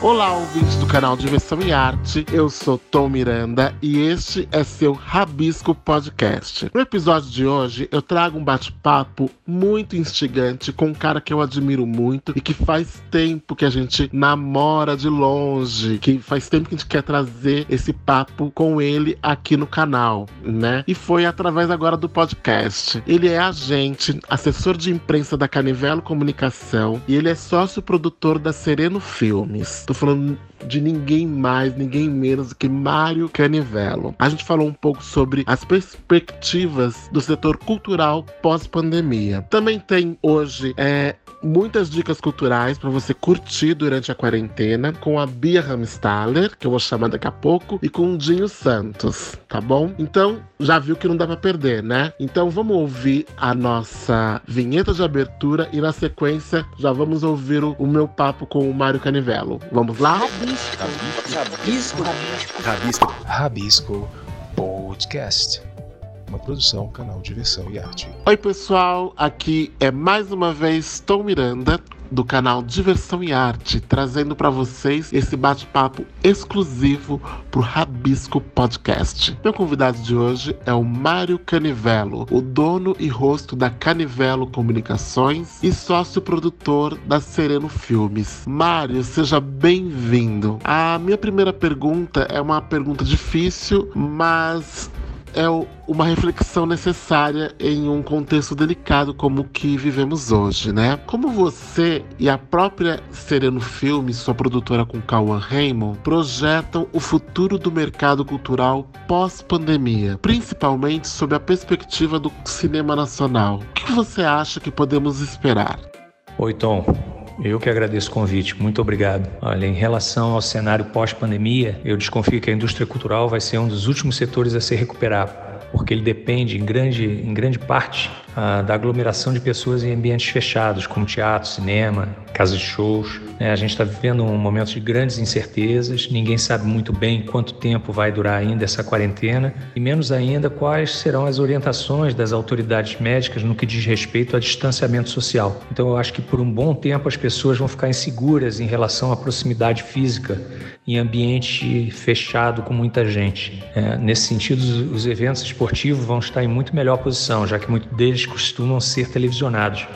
Olá, ouvintes do canal Diversão e Arte. Eu sou Tom Miranda e este é seu Rabisco Podcast. No episódio de hoje, eu trago um bate-papo muito instigante com um cara que eu admiro muito e que faz tempo que a gente namora de longe, que faz tempo que a gente quer trazer esse papo com ele aqui no canal, né? E foi através agora do podcast. Ele é agente, assessor de imprensa da Canivelo Comunicação e ele é sócio produtor da Sereno Filmes. Tô falando de ninguém mais, ninguém menos do que Mário Canivello. A gente falou um pouco sobre as perspectivas do setor cultural pós-pandemia. Também tem hoje é, muitas dicas culturais para você curtir durante a quarentena com a Bia Ramstaller, que eu vou chamar daqui a pouco, e com o Dinho Santos, tá bom? Então, já viu que não dá para perder, né? Então, vamos ouvir a nossa vinheta de abertura e na sequência já vamos ouvir o, o meu papo com o Mário Canivello. Vamos lá? Rabisco. Rabisco. Rabisco. Rabisco. Rabisco Podcast uma produção, canal Diversão e Arte. Oi, pessoal, aqui é mais uma vez Tom Miranda do canal Diversão e Arte, trazendo para vocês esse bate-papo exclusivo pro Rabisco Podcast. Meu convidado de hoje é o Mário Canivelo, o dono e rosto da Canivelo Comunicações e sócio produtor da Sereno Filmes. Mário, seja bem-vindo. A minha primeira pergunta é uma pergunta difícil, mas é uma reflexão necessária em um contexto delicado como o que vivemos hoje, né? Como você e a própria Sereno Filmes, sua produtora com Cauã Raymond, projetam o futuro do mercado cultural pós-pandemia, principalmente sob a perspectiva do cinema nacional. O que você acha que podemos esperar? Oi, Tom. Eu que agradeço o convite, muito obrigado. Olha, em relação ao cenário pós-pandemia, eu desconfio que a indústria cultural vai ser um dos últimos setores a se recuperar porque ele depende em grande, em grande parte da aglomeração de pessoas em ambientes fechados, como teatro, cinema, casas de shows. É, a gente está vivendo um momento de grandes incertezas, ninguém sabe muito bem quanto tempo vai durar ainda essa quarentena e menos ainda quais serão as orientações das autoridades médicas no que diz respeito a distanciamento social. Então eu acho que por um bom tempo as pessoas vão ficar inseguras em relação à proximidade física em ambiente fechado com muita gente. É, nesse sentido, os eventos esportivos vão estar em muito melhor posição, já que muitos deles costumam ser televisionados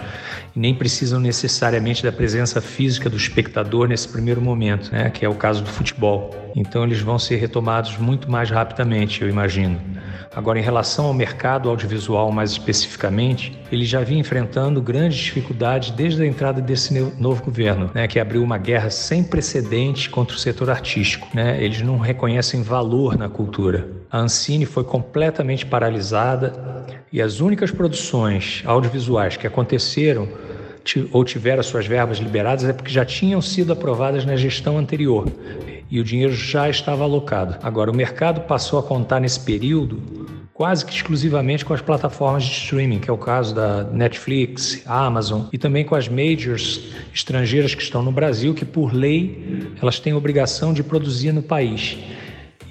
e nem precisam necessariamente da presença física do espectador nesse primeiro momento, né, que é o caso do futebol. Então, eles vão ser retomados muito mais rapidamente, eu imagino. Agora, em relação ao mercado audiovisual mais especificamente, ele já vinha enfrentando grandes dificuldades desde a entrada desse novo governo, né, que abriu uma guerra sem precedentes contra o setor artístico. Né? Eles não reconhecem valor na cultura. A Ancine foi completamente paralisada e as únicas produções audiovisuais que aconteceram ou tiveram suas verbas liberadas é porque já tinham sido aprovadas na gestão anterior e o dinheiro já estava alocado. Agora, o mercado passou a contar nesse período quase que exclusivamente com as plataformas de streaming, que é o caso da Netflix, Amazon, e também com as majors estrangeiras que estão no Brasil, que por lei elas têm obrigação de produzir no país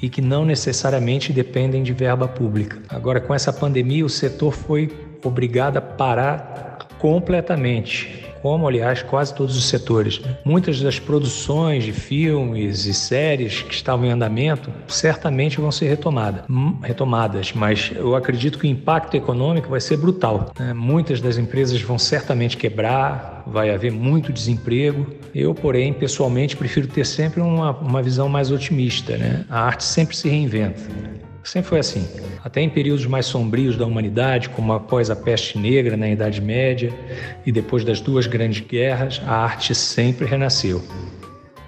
e que não necessariamente dependem de verba pública. Agora, com essa pandemia, o setor foi obrigado a parar completamente como aliás quase todos os setores. Muitas das produções de filmes e séries que estavam em andamento certamente vão ser retomada, hum, retomadas, mas eu acredito que o impacto econômico vai ser brutal. Né? Muitas das empresas vão certamente quebrar, vai haver muito desemprego. Eu, porém, pessoalmente prefiro ter sempre uma, uma visão mais otimista. Né? A arte sempre se reinventa. Sempre foi assim. Até em períodos mais sombrios da humanidade, como após a peste negra na Idade Média e depois das duas grandes guerras, a arte sempre renasceu.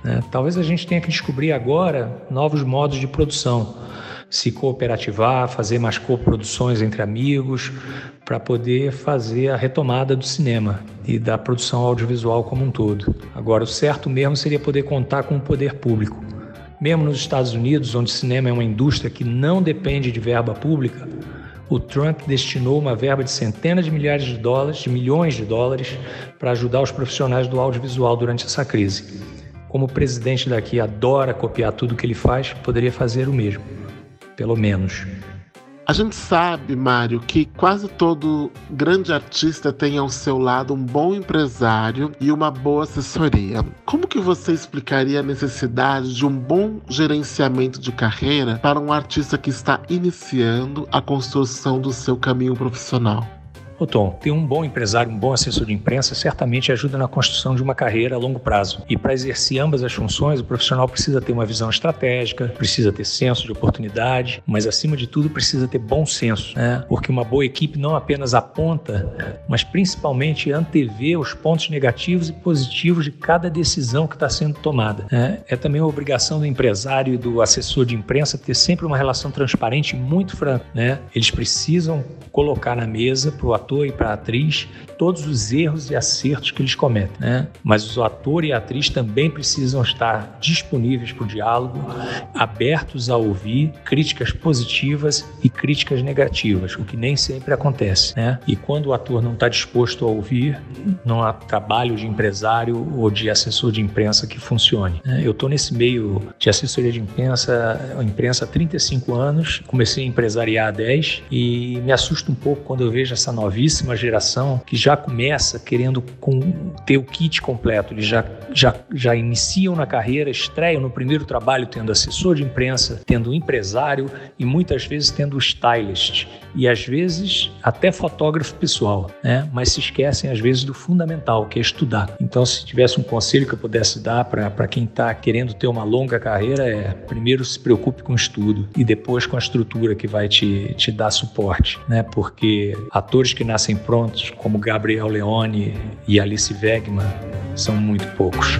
Né? Talvez a gente tenha que descobrir agora novos modos de produção, se cooperativar, fazer mais coproduções entre amigos, para poder fazer a retomada do cinema e da produção audiovisual como um todo. Agora, o certo mesmo seria poder contar com o poder público mesmo nos Estados Unidos, onde o cinema é uma indústria que não depende de verba pública, o Trump destinou uma verba de centenas de milhares de dólares, de milhões de dólares, para ajudar os profissionais do audiovisual durante essa crise. Como o presidente daqui adora copiar tudo que ele faz, poderia fazer o mesmo, pelo menos. A gente sabe, Mário, que quase todo grande artista tem ao seu lado um bom empresário e uma boa assessoria. Como que você explicaria a necessidade de um bom gerenciamento de carreira para um artista que está iniciando a construção do seu caminho profissional? Ô Tom, ter um bom empresário, um bom assessor de imprensa certamente ajuda na construção de uma carreira a longo prazo. E para exercer ambas as funções, o profissional precisa ter uma visão estratégica, precisa ter senso de oportunidade, mas acima de tudo precisa ter bom senso, né? Porque uma boa equipe não apenas aponta, mas principalmente antevê os pontos negativos e positivos de cada decisão que está sendo tomada. Né? É também uma obrigação do empresário e do assessor de imprensa ter sempre uma relação transparente e muito franca. Né? Eles precisam colocar na mesa para o ator e para a atriz todos os erros e acertos que eles cometem, né? Mas o ator e a atriz também precisam estar disponíveis para o diálogo, abertos a ouvir críticas positivas e críticas negativas, o que nem sempre acontece, né? E quando o ator não está disposto a ouvir, não há trabalho de empresário ou de assessor de imprensa que funcione. Né? Eu estou nesse meio de assessoria de imprensa, imprensa há 35 anos, comecei a empresariar há 10 e me assusta um pouco quando eu vejo essa nova novíssima geração que já começa querendo com, ter o kit completo. Eles já, já, já iniciam na carreira, estreiam no primeiro trabalho tendo assessor de imprensa, tendo empresário e muitas vezes tendo stylist e às vezes até fotógrafo pessoal, né? mas se esquecem às vezes do fundamental, que é estudar. Então, se tivesse um conselho que eu pudesse dar para quem está querendo ter uma longa carreira, é primeiro se preocupe com o estudo e depois com a estrutura que vai te, te dar suporte, né? porque atores que nascem prontos, como Gabriel Leone e Alice Wegman, são muito poucos.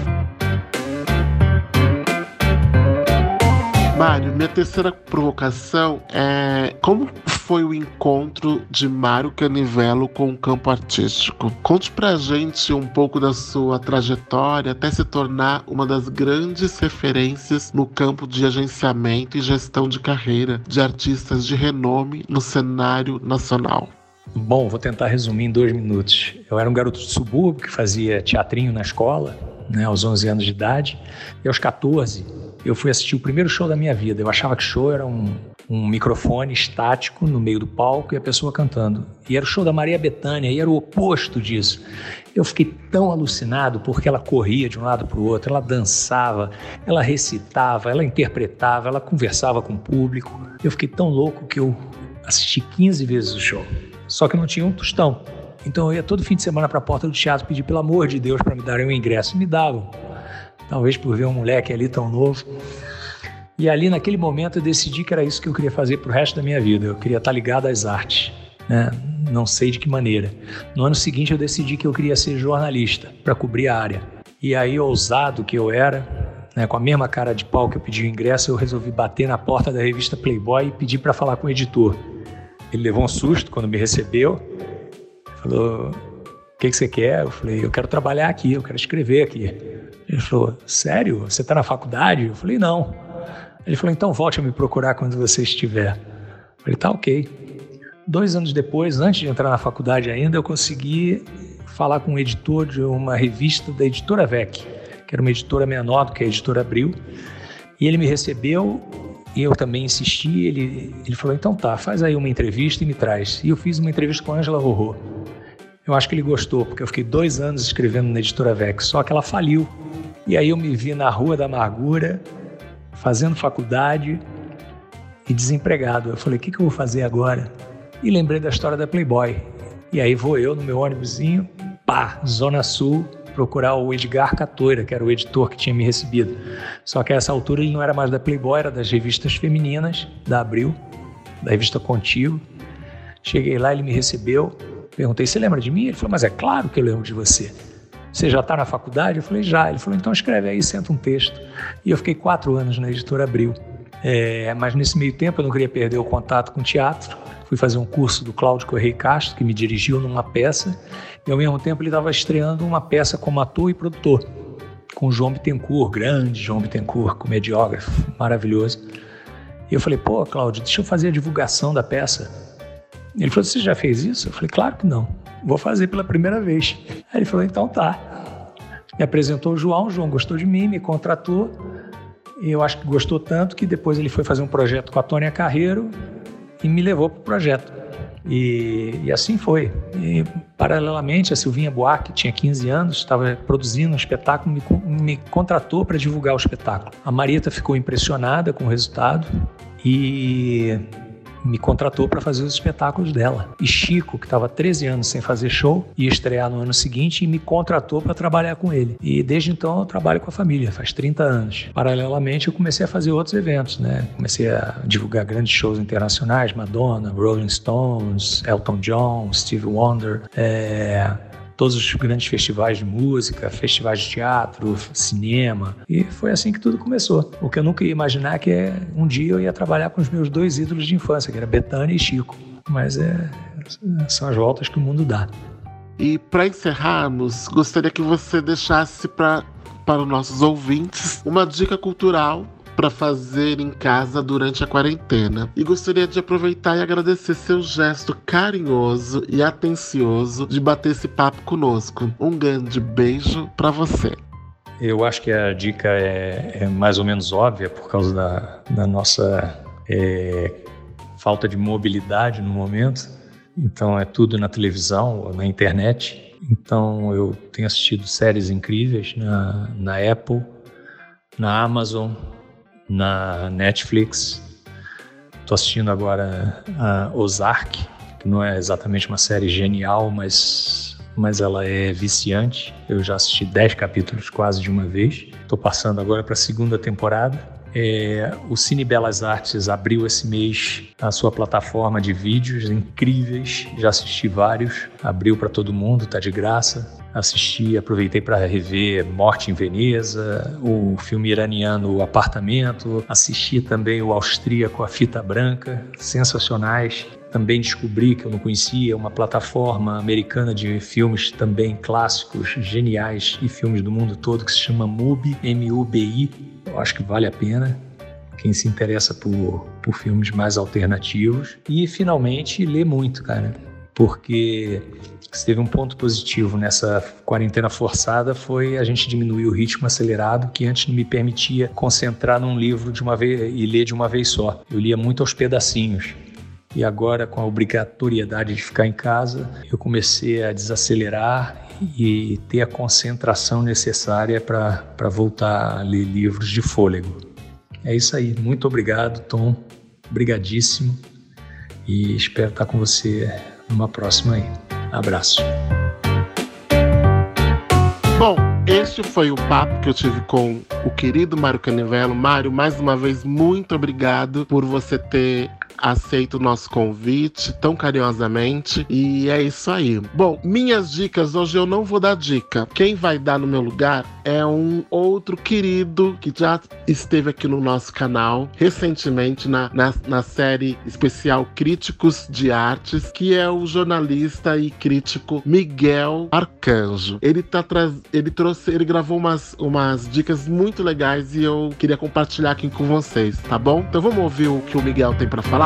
Mário, minha terceira provocação é como foi o encontro de Mário Canivelo com o campo artístico? Conte pra gente um pouco da sua trajetória até se tornar uma das grandes referências no campo de agenciamento e gestão de carreira de artistas de renome no cenário nacional. Bom, vou tentar resumir em dois minutos. Eu era um garoto de subúrbio que fazia teatrinho na escola, né, aos 11 anos de idade, e aos 14 eu fui assistir o primeiro show da minha vida. Eu achava que show era um, um microfone estático no meio do palco e a pessoa cantando. E era o show da Maria Bethânia, e era o oposto disso. Eu fiquei tão alucinado porque ela corria de um lado para o outro, ela dançava, ela recitava, ela interpretava, ela conversava com o público. Eu fiquei tão louco que eu assisti 15 vezes o show só que não tinha um tostão. Então eu ia todo fim de semana para a porta do teatro pedir pelo amor de Deus para me darem um ingresso. E me davam. Talvez por ver um moleque ali tão novo. E ali, naquele momento, eu decidi que era isso que eu queria fazer para o resto da minha vida. Eu queria estar ligado às artes. Né? Não sei de que maneira. No ano seguinte, eu decidi que eu queria ser jornalista para cobrir a área. E aí, ousado que eu era, né, com a mesma cara de pau que eu pedi o ingresso, eu resolvi bater na porta da revista Playboy e pedir para falar com o editor. Ele levou um susto quando me recebeu. Falou: O que, que você quer? Eu falei: Eu quero trabalhar aqui, eu quero escrever aqui. Ele falou: Sério? Você está na faculdade? Eu falei: Não. Ele falou: Então volte a me procurar quando você estiver. Eu falei: Tá ok. Dois anos depois, antes de entrar na faculdade ainda, eu consegui falar com um editor de uma revista da editora VEC, que era uma editora menor do que a editora Abril. E ele me recebeu e eu também insisti, ele, ele falou, então tá, faz aí uma entrevista e me traz. E eu fiz uma entrevista com a Angela Rorô. Eu acho que ele gostou, porque eu fiquei dois anos escrevendo na editora Vex, só que ela faliu. E aí eu me vi na Rua da Amargura, fazendo faculdade e desempregado. Eu falei, o que, que eu vou fazer agora? E lembrei da história da Playboy. E aí vou eu no meu ônibusinho, pá, Zona Sul, procurar o Edgar Catoira, que era o editor que tinha me recebido. Só que a essa altura ele não era mais da Playboy, era das revistas femininas, da Abril, da revista Contigo. Cheguei lá, ele me recebeu, perguntei, você lembra de mim? Ele falou, mas é claro que eu lembro de você. Você já está na faculdade? Eu falei, já. Ele falou, então escreve aí, senta um texto. E eu fiquei quatro anos na editora Abril. É, mas nesse meio tempo eu não queria perder o contato com o teatro. Fui fazer um curso do Cláudio Correia Castro, que me dirigiu numa peça e ao mesmo tempo ele estava estreando uma peça como ator e produtor, com João Bittencourt, grande João Bittencourt, comediógrafo, maravilhoso. E eu falei, pô, Cláudio, deixa eu fazer a divulgação da peça. Ele falou, você já fez isso? Eu falei, claro que não, vou fazer pela primeira vez. Aí ele falou, então tá. Me apresentou o João, o João gostou de mim, me contratou. E eu acho que gostou tanto que depois ele foi fazer um projeto com a Tônia Carreiro e me levou para o projeto. E, e, assim foi. E, paralelamente, a Silvinha Buarque tinha 15 anos, estava produzindo um espetáculo, me, me contratou para divulgar o espetáculo. A Marita ficou impressionada com o resultado e me contratou para fazer os espetáculos dela. E Chico, que estava 13 anos sem fazer show, ia estrear no ano seguinte e me contratou para trabalhar com ele. E desde então eu trabalho com a família, faz 30 anos. Paralelamente eu comecei a fazer outros eventos, né? Comecei a divulgar grandes shows internacionais, Madonna, Rolling Stones, Elton John, Steve Wonder, é todos os grandes festivais de música, festivais de teatro, cinema. E foi assim que tudo começou. O que eu nunca ia imaginar que é um dia eu ia trabalhar com os meus dois ídolos de infância, que era Betânia e Chico. Mas é, são as voltas que o mundo dá. E para encerrarmos, gostaria que você deixasse pra, para os nossos ouvintes uma dica cultural para fazer em casa durante a quarentena. E gostaria de aproveitar e agradecer seu gesto carinhoso e atencioso de bater esse papo conosco. Um grande beijo para você. Eu acho que a dica é, é, mais ou menos óbvia por causa da, da nossa é, falta de mobilidade no momento. Então é tudo na televisão, na internet. Então eu tenho assistido séries incríveis na, na Apple, na Amazon, na Netflix. Estou assistindo agora a Ozark, que não é exatamente uma série genial, mas, mas ela é viciante. Eu já assisti 10 capítulos quase de uma vez. Estou passando agora para a segunda temporada. É, o Cine Belas Artes abriu esse mês a sua plataforma de vídeos incríveis. Já assisti vários, abriu para todo mundo, tá de graça assisti, aproveitei para rever Morte em Veneza, o filme iraniano O Apartamento, assisti também o austríaco A Fita Branca, sensacionais. Também descobri que eu não conhecia uma plataforma americana de filmes também clássicos, geniais e filmes do mundo todo que se chama MUBI, M-U-B-I. Eu acho que vale a pena quem se interessa por, por filmes mais alternativos. E finalmente ler muito, cara, porque se teve um ponto positivo nessa quarentena forçada foi a gente diminuir o ritmo acelerado que antes não me permitia concentrar num livro de uma vez e ler de uma vez só. Eu lia muito aos pedacinhos. E agora, com a obrigatoriedade de ficar em casa, eu comecei a desacelerar e ter a concentração necessária para voltar a ler livros de fôlego. É isso aí. Muito obrigado, Tom. Obrigadíssimo. E espero estar com você numa próxima aí. Abraço. Bom, este foi o papo que eu tive com o querido Mário Canivelo. Mário, mais uma vez, muito obrigado por você ter aceito o nosso convite tão carinhosamente. E é isso aí. Bom, minhas dicas hoje eu não vou dar dica. Quem vai dar no meu lugar é um outro querido que já esteve aqui no nosso canal recentemente na, na, na série especial Críticos de Artes, que é o jornalista e crítico Miguel Arcanjo. Ele tá traz, ele trouxe, ele gravou umas, umas dicas muito legais e eu queria compartilhar aqui com vocês, tá bom? Então vamos ouvir o que o Miguel tem para falar?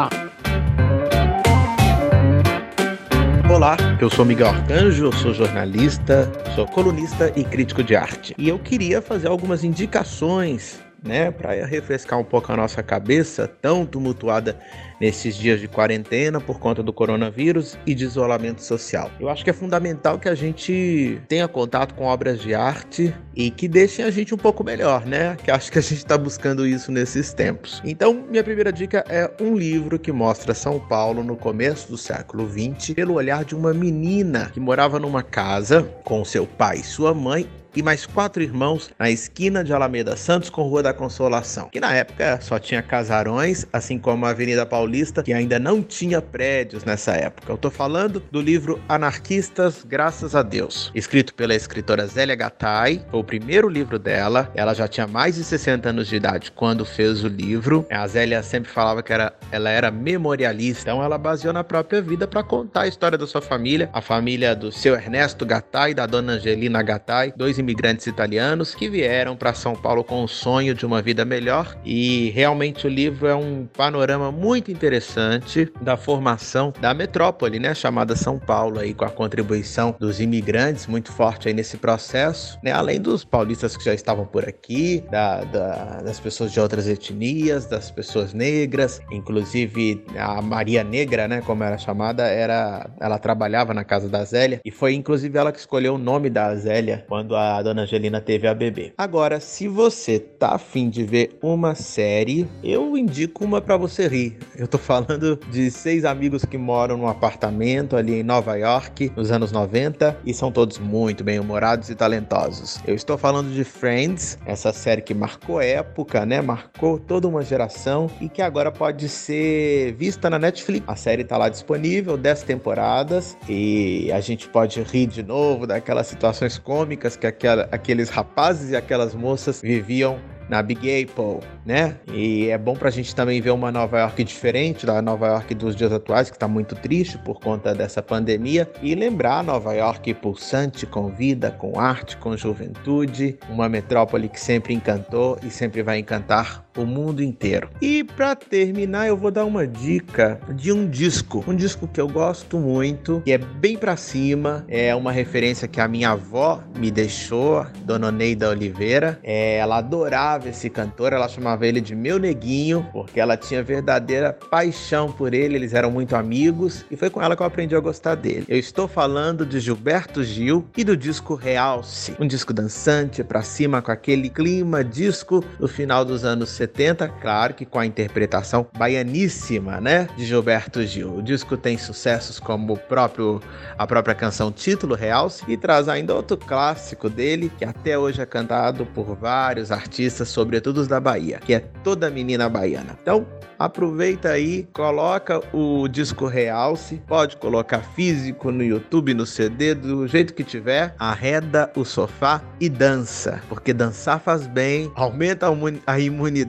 Olá, eu sou Miguel Arcanjo, sou jornalista, sou colunista e crítico de arte. E eu queria fazer algumas indicações né, para refrescar um pouco a nossa cabeça tão tumultuada nesses dias de quarentena por conta do coronavírus e de isolamento social. Eu acho que é fundamental que a gente tenha contato com obras de arte e que deixem a gente um pouco melhor, né? Que acho que a gente está buscando isso nesses tempos. Então, minha primeira dica é um livro que mostra São Paulo no começo do século XX pelo olhar de uma menina que morava numa casa com seu pai e sua mãe e mais quatro irmãos na esquina de Alameda Santos com Rua da Consolação, que na época só tinha casarões, assim como a Avenida Paulista, que ainda não tinha prédios nessa época. Eu tô falando do livro Anarquistas, Graças a Deus, escrito pela escritora Zélia Gattai, foi o primeiro livro dela, ela já tinha mais de 60 anos de idade quando fez o livro. A Zélia sempre falava que era, ela era memorialista, então ela baseou na própria vida para contar a história da sua família, a família do seu Ernesto Gattai da dona Angelina Gattai, dois imigrantes italianos que vieram para São Paulo com o sonho de uma vida melhor. E realmente o livro é um panorama muito interessante da formação da metrópole, né, chamada São Paulo, aí com a contribuição dos imigrantes muito forte aí nesse processo, né, além dos paulistas que já estavam por aqui, da, da, das pessoas de outras etnias, das pessoas negras, inclusive a Maria Negra, né, como era chamada, era, ela trabalhava na casa da Zélia e foi inclusive ela que escolheu o nome da Zélia quando a dona Angelina teve a bebê. Agora, se você tá afim de ver uma série, eu indico uma para você rir. Eu tô falando de seis amigos que moram num apartamento ali em Nova York nos anos 90 e são todos muito bem-humorados e talentosos. Eu estou falando de Friends, essa série que marcou época, né? Marcou toda uma geração e que agora pode ser vista na Netflix. A série tá lá disponível, 10 temporadas e a gente pode rir de novo daquelas situações cômicas que aquela, aqueles rapazes e aquelas moças viviam na Big Apple, né? E é bom pra gente também ver uma Nova York diferente da Nova York dos dias atuais, que tá muito triste por conta dessa pandemia, e lembrar Nova York pulsante com vida, com arte, com juventude, uma metrópole que sempre encantou e sempre vai encantar o mundo inteiro. E para terminar, eu vou dar uma dica de um disco, um disco que eu gosto muito, que é bem para cima, é uma referência que a minha avó me deixou, Dona Neida Oliveira. É, ela adorava esse cantor, ela chamava ele de meu neguinho, porque ela tinha verdadeira paixão por ele, eles eram muito amigos e foi com ela que eu aprendi a gostar dele. Eu estou falando de Gilberto Gil e do disco Realce, um disco dançante para cima com aquele clima disco do final dos anos 70 70, claro que com a interpretação baianíssima, né, de Gilberto Gil. O disco tem sucessos como o próprio a própria canção título Realce e traz ainda outro clássico dele que até hoje é cantado por vários artistas, sobretudo os da Bahia, que é Toda Menina Baiana. Então, aproveita aí, coloca o disco Realce, pode colocar físico no YouTube, no CD, do jeito que tiver, arreda o sofá e dança, porque dançar faz bem, aumenta a imunidade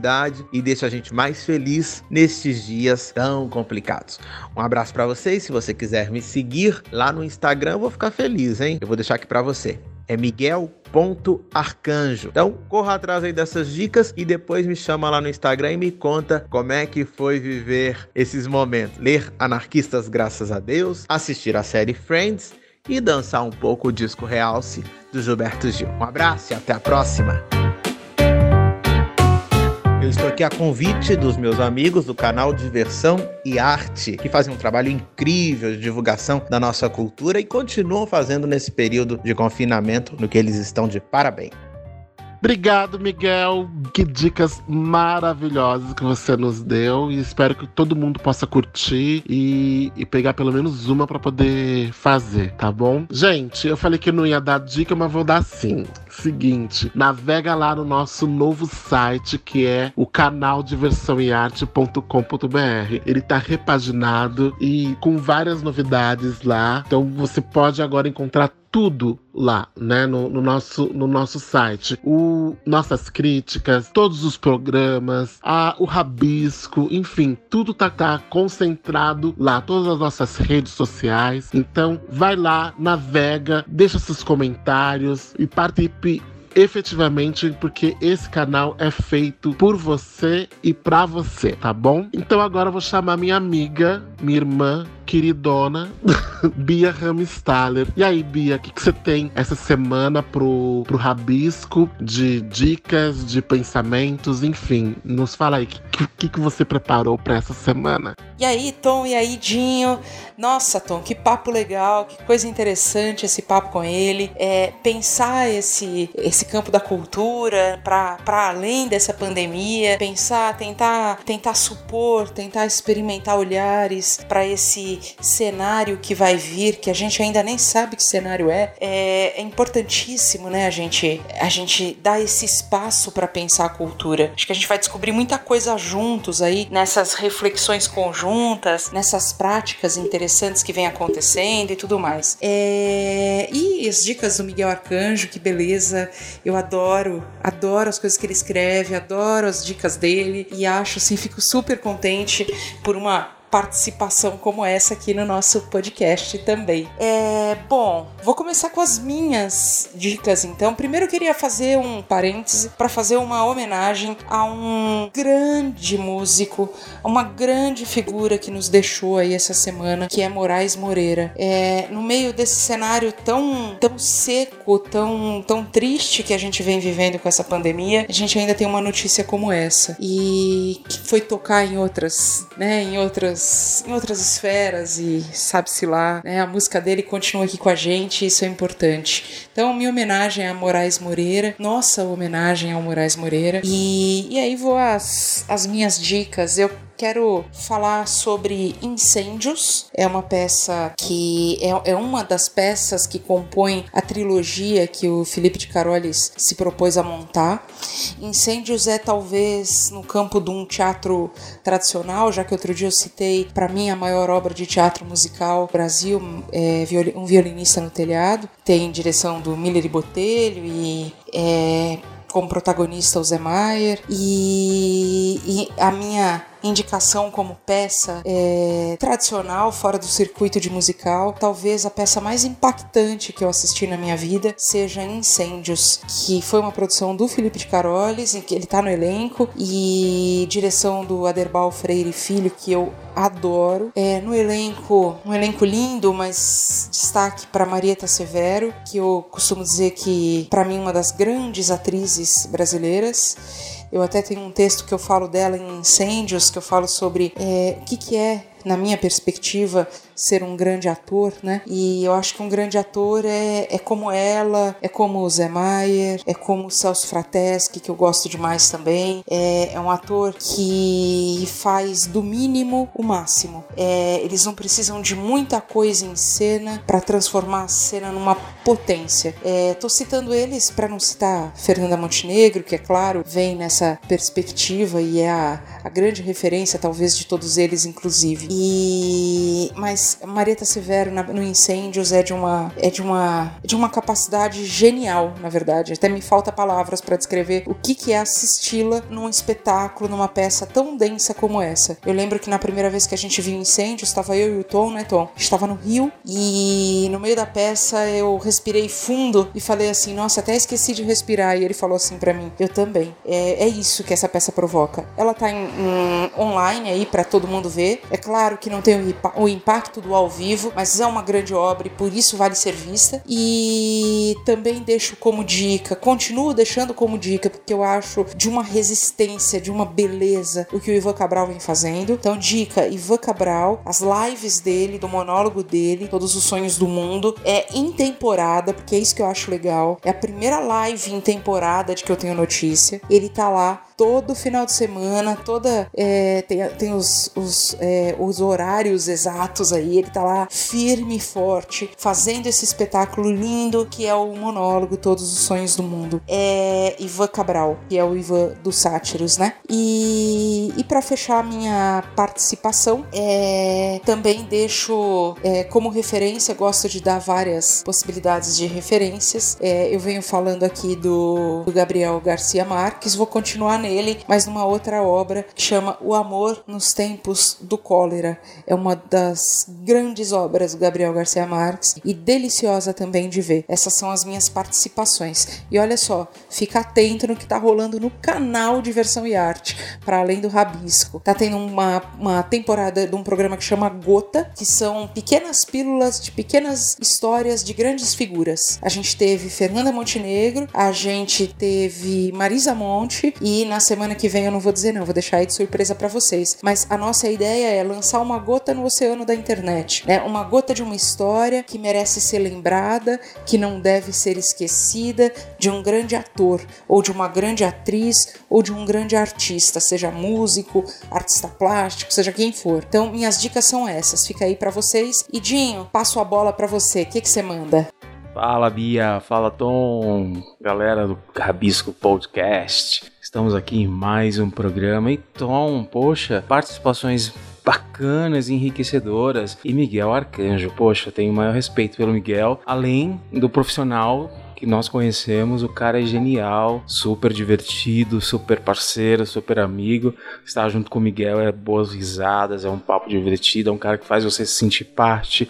e deixa a gente mais feliz nestes dias tão complicados. Um abraço para vocês, se você quiser me seguir lá no Instagram, eu vou ficar feliz, hein? Eu vou deixar aqui para você. É Miguel ponto. Então, corra atrás aí dessas dicas e depois me chama lá no Instagram e me conta como é que foi viver esses momentos. Ler Anarquistas Graças a Deus, assistir a série Friends e dançar um pouco o disco Realce do Gilberto Gil. Um abraço e até a próxima! Eu estou aqui a convite dos meus amigos do canal Diversão e Arte, que fazem um trabalho incrível de divulgação da nossa cultura e continuam fazendo nesse período de confinamento, no que eles estão de parabéns. Obrigado, Miguel. Que dicas maravilhosas que você nos deu. E espero que todo mundo possa curtir e, e pegar pelo menos uma para poder fazer, tá bom? Gente, eu falei que não ia dar dica, mas vou dar sim. Seguinte, navega lá no nosso novo site que é o canal diversãoearte.com.br. Ele tá repaginado e com várias novidades lá. Então você pode agora encontrar tudo lá, né, no, no, nosso, no nosso site. O, nossas críticas, todos os programas, a, o rabisco, enfim, tudo tá, tá concentrado lá, todas as nossas redes sociais. Então, vai lá, navega, deixa seus comentários e participe efetivamente porque esse canal é feito por você e para você, tá bom? Então agora eu vou chamar minha amiga, minha irmã, queridona Bia Ramstaller. E aí, Bia, o que, que você tem essa semana pro, pro rabisco de dicas, de pensamentos, enfim? Nos fala aí, o que, que, que você preparou para essa semana? E aí, Tom, e aí, Dinho? Nossa, Tom, que papo legal, que coisa interessante esse papo com ele. É, pensar esse, esse campo da cultura para além dessa pandemia, pensar, tentar, tentar supor, tentar experimentar olhares para esse cenário que vai vir, que a gente ainda nem sabe que cenário é, é, é importantíssimo, né? A gente, a gente dar esse espaço para pensar a cultura. Acho que a gente vai descobrir muita coisa juntos aí nessas reflexões conjuntas, nessas práticas interessantes que vem acontecendo e tudo mais. É... E as dicas do Miguel Arcanjo, que beleza! Eu adoro, adoro as coisas que ele escreve, adoro as dicas dele e acho assim, fico super contente por uma participação como essa aqui no nosso podcast também. É, bom, vou começar com as minhas dicas então. Primeiro eu queria fazer um parêntese para fazer uma homenagem a um grande músico, uma grande figura que nos deixou aí essa semana, que é Moraes Moreira. É, no meio desse cenário tão, tão seco, tão, tão triste que a gente vem vivendo com essa pandemia, a gente ainda tem uma notícia como essa e que foi tocar em outras, né, em outras, em outras esferas e sabe-se lá, né, a música dele continua aqui com a gente, isso é importante. Então, minha homenagem a Moraes Moreira, nossa homenagem ao Moraes Moreira. E, e aí vou às, às minhas dicas. Eu quero falar sobre Incêndios. É uma peça que é, é uma das peças que compõem a trilogia que o Felipe de Carolis se propôs a montar. Incêndios é talvez no campo de um teatro tradicional, já que outro dia eu citei para mim a maior obra de teatro musical do Brasil, é, um violinista no telhado. Tem direção do Miller e Botelho e é, como protagonista o Zé Maier e, e a minha indicação como peça é, tradicional, fora do circuito de musical. Talvez a peça mais impactante que eu assisti na minha vida seja Incêndios, que foi uma produção do Felipe de Carolis, em que ele está no elenco, e direção do Aderbal Freire Filho, que eu adoro. É, no elenco, um elenco lindo, mas destaque para Marieta Severo, que eu costumo dizer que para mim uma das grandes atrizes brasileiras. Eu até tenho um texto que eu falo dela em Incêndios, que eu falo sobre é, o que, que é, na minha perspectiva, ser um grande ator, né? E eu acho que um grande ator é, é como ela, é como o Zé Maier, é como o Celso Frateschi, que eu gosto demais também. É, é um ator que faz do mínimo o máximo. É, eles não precisam de muita coisa em cena para transformar a cena numa potência. É, tô citando eles para não citar Fernanda Montenegro, que é claro, vem nessa perspectiva e é a, a grande referência, talvez, de todos eles, inclusive. E mas Marieta Severo no Incêndios é de uma é de uma de uma capacidade genial, na verdade. Até me falta palavras para descrever o que que é assisti-la num espetáculo, numa peça tão densa como essa. Eu lembro que na primeira vez que a gente viu Incêndios, estava eu e o Tom, né, Tom? Estava no Rio e no meio da peça eu respirei fundo e falei assim: "Nossa, até esqueci de respirar". E ele falou assim para mim: "Eu também". É, é isso que essa peça provoca. Ela tá em, em online aí para todo mundo ver. É claro que não tem o impacto do ao vivo, mas é uma grande obra e por isso vale ser vista. E também deixo como dica, continuo deixando como dica, porque eu acho de uma resistência, de uma beleza o que o Ivan Cabral vem fazendo. Então, dica: Ivan Cabral, as lives dele, do monólogo dele, Todos os Sonhos do Mundo, é em temporada, porque é isso que eu acho legal. É a primeira live em temporada de que eu tenho notícia. Ele tá lá todo final de semana, toda é, tem, tem os, os, é, os horários exatos aí, ele tá lá firme e forte, fazendo esse espetáculo lindo que é o monólogo Todos os Sonhos do Mundo. É Ivan Cabral, que é o Ivan dos Sátiros, né? E, e para fechar minha participação, é, também deixo é, como referência, gosto de dar várias possibilidades de referências. É, eu venho falando aqui do, do Gabriel Garcia Marques, vou continuar nele ele, mas numa outra obra que chama O Amor nos Tempos do Cólera. É uma das grandes obras do Gabriel Garcia Marques e deliciosa também de ver. Essas são as minhas participações. E olha só, fica atento no que tá rolando no canal Diversão e Arte, para além do Rabisco. Tá tendo uma, uma temporada de um programa que chama Gota, que são pequenas pílulas de pequenas histórias de grandes figuras. A gente teve Fernanda Montenegro, a gente teve Marisa Monte e na semana que vem eu não vou dizer não, vou deixar aí de surpresa para vocês. Mas a nossa ideia é lançar uma gota no oceano da internet, né? Uma gota de uma história que merece ser lembrada, que não deve ser esquecida, de um grande ator, ou de uma grande atriz, ou de um grande artista, seja músico, artista plástico, seja quem for. Então, minhas dicas são essas. Fica aí para vocês. E Dinho, passo a bola para você. O que, que você manda? Fala Bia, fala Tom, galera do Rabisco Podcast. Estamos aqui em mais um programa. E Tom, poxa, participações bacanas, enriquecedoras. E Miguel Arcanjo, poxa, tenho o maior respeito pelo Miguel, além do profissional que nós conhecemos, o cara é genial, super divertido, super parceiro, super amigo. Estar junto com o Miguel é boas risadas, é um papo divertido, é um cara que faz você se sentir parte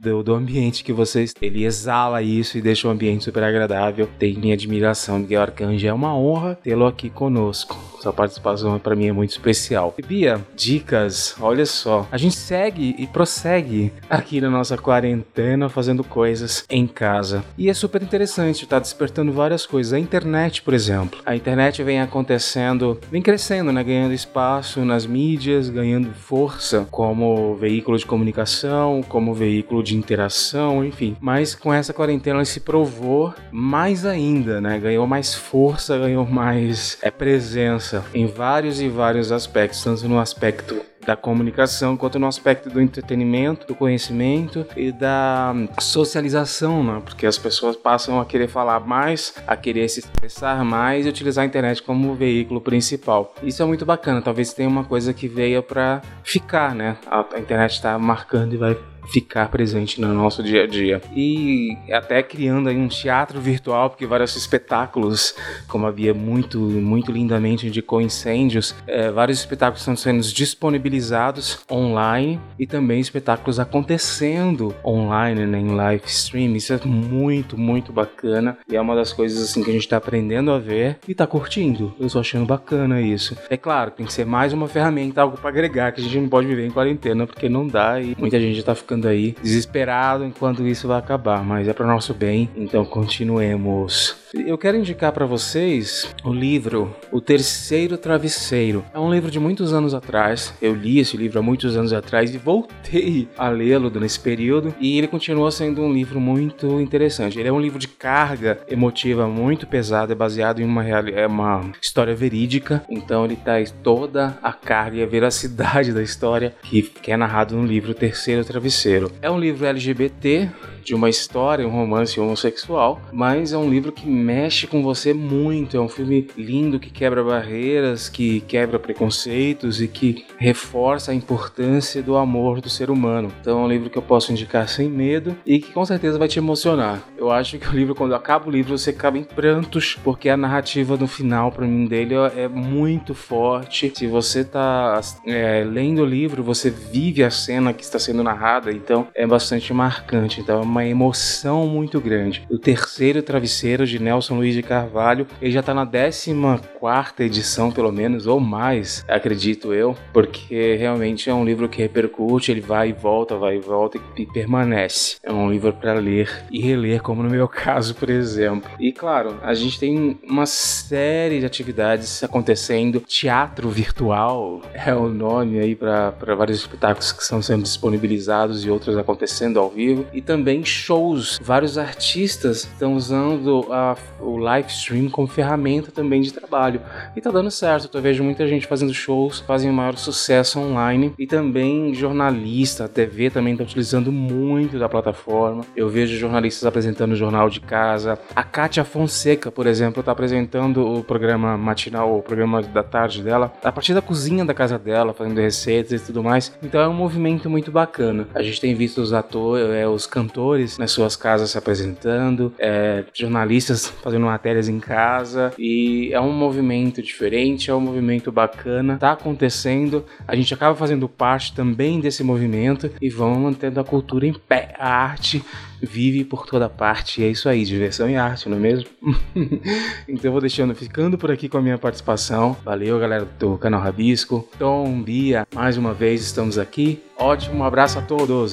do, do ambiente que vocês. Ele exala isso e deixa o ambiente super agradável. Tem minha admiração, Miguel Arcanjo. É uma honra tê-lo aqui conosco. Sua participação para mim é muito especial. E Bia, dicas, olha só. A gente segue e prossegue aqui na nossa quarentena fazendo coisas em casa. E é super interessante, tá despertando várias coisas. A internet, por exemplo. A internet vem acontecendo, vem crescendo, né? Ganhando espaço nas mídias, ganhando força como veículo de comunicação, como veículo de de interação, enfim. Mas com essa quarentena ele se provou mais ainda, né? Ganhou mais força, ganhou mais é, presença em vários e vários aspectos, tanto no aspecto da comunicação quanto no aspecto do entretenimento, do conhecimento e da socialização, né? Porque as pessoas passam a querer falar mais, a querer se expressar mais e utilizar a internet como veículo principal. Isso é muito bacana. Talvez tenha uma coisa que veio para ficar, né? A internet está marcando e vai ficar presente no nosso dia a dia. E até criando aí um teatro virtual, porque vários espetáculos, como havia muito, muito lindamente indicou incêndios, é, vários espetáculos estão sendo disponibilizados online e também espetáculos acontecendo online, né, em live stream. Isso é muito, muito bacana e é uma das coisas assim que a gente está aprendendo a ver e está curtindo. Eu estou achando bacana isso. É claro, tem que ser mais uma ferramenta, algo para agregar, que a gente não pode viver em quarentena porque não dá e muita gente está ficando aí desesperado enquanto isso vai acabar, mas é para nosso bem, então continuemos. Eu quero indicar para vocês o livro O Terceiro Travesseiro. É um livro de muitos anos atrás. Eu li esse livro há muitos anos atrás e voltei a lê-lo nesse período e ele continua sendo um livro muito interessante. Ele é um livro de carga emotiva muito pesada, é baseado em uma, é uma história verídica, então ele traz toda a carga e a veracidade da história que, é narrado no livro O Terceiro Travesseiro. É um livro LGBT, de uma história, um romance homossexual, mas é um livro que mexe com você muito. É um filme lindo que quebra barreiras, que quebra preconceitos e que reforça a importância do amor do ser humano. Então é um livro que eu posso indicar sem medo e que com certeza vai te emocionar. Eu acho que o livro, quando acaba o livro, você acaba em prantos, porque a narrativa no final, para mim, dele é muito forte. Se você tá é, lendo o livro, você vive a cena que está sendo narrada, então é bastante marcante. Então é uma emoção muito grande. O terceiro travesseiro de Nelson Luiz de Carvalho, ele já está na 14 quarta edição, pelo menos, ou mais, acredito eu, porque realmente é um livro que repercute, ele vai e volta, vai e volta e permanece. É um livro para ler e reler, como no meu caso, por exemplo. E claro, a gente tem uma série de atividades acontecendo. Teatro virtual é o nome aí para vários espetáculos que estão sendo disponibilizados e outros acontecendo ao vivo. E também shows. Vários artistas estão usando a, o live stream como ferramenta também de trabalho. E tá dando certo. Eu vejo muita gente fazendo shows, fazem maior sucesso online. E também jornalista, a TV também está utilizando muito da plataforma. Eu vejo jornalistas apresentando o jornal de casa. A Kátia Fonseca, por exemplo, está apresentando o programa matinal, o programa da tarde dela, a partir da cozinha da casa dela, fazendo receitas e tudo mais. Então é um movimento muito bacana. A gente tem visto os atores, é, os cantores nas suas casas se apresentando, é, jornalistas fazendo matérias em casa e é um movimento diferente, é um movimento bacana, tá acontecendo, a gente acaba fazendo parte também desse movimento e vamos mantendo a cultura em pé, a arte vive por toda parte. E é isso aí, diversão e arte, não é mesmo? então eu vou deixando, ficando por aqui com a minha participação. Valeu, galera do canal Rabisco. Tom, Bia, mais uma vez estamos aqui. Ótimo, um abraço a todos.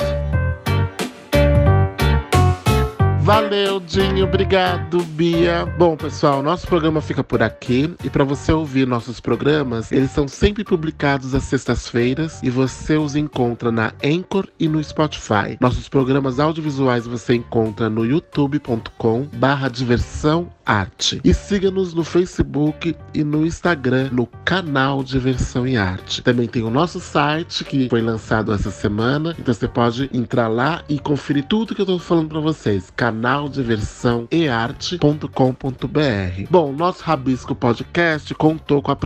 Valeu, Dinho. Obrigado, Bia. Bom, pessoal, nosso programa fica por aqui. E para você ouvir nossos programas, eles são sempre publicados às sextas-feiras e você os encontra na Anchor e no Spotify. Nossos programas audiovisuais você encontra no youtube.com/barra diversão Arte. E siga-nos no Facebook e no Instagram, no canal Diversão e Arte. Também tem o nosso site que foi lançado essa semana, então você pode entrar lá e conferir tudo que eu tô falando para vocês. Canal Diversão e. Bom, nosso Rabisco Podcast contou com a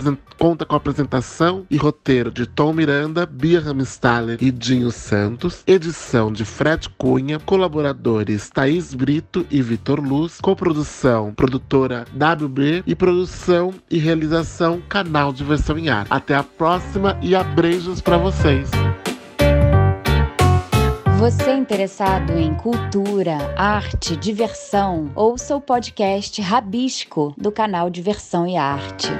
conta com a apresentação e roteiro de Tom Miranda, Bia Ramstaller e Dinho Santos, edição de Fred Cunha, colaboradores Thaís Brito e Vitor Luz, coprodução produtora WB e produção e realização Canal Diversão em Arte. Até a próxima e abreijos para vocês! Você é interessado em cultura, arte, diversão? Ouça o podcast Rabisco do canal Diversão e Arte.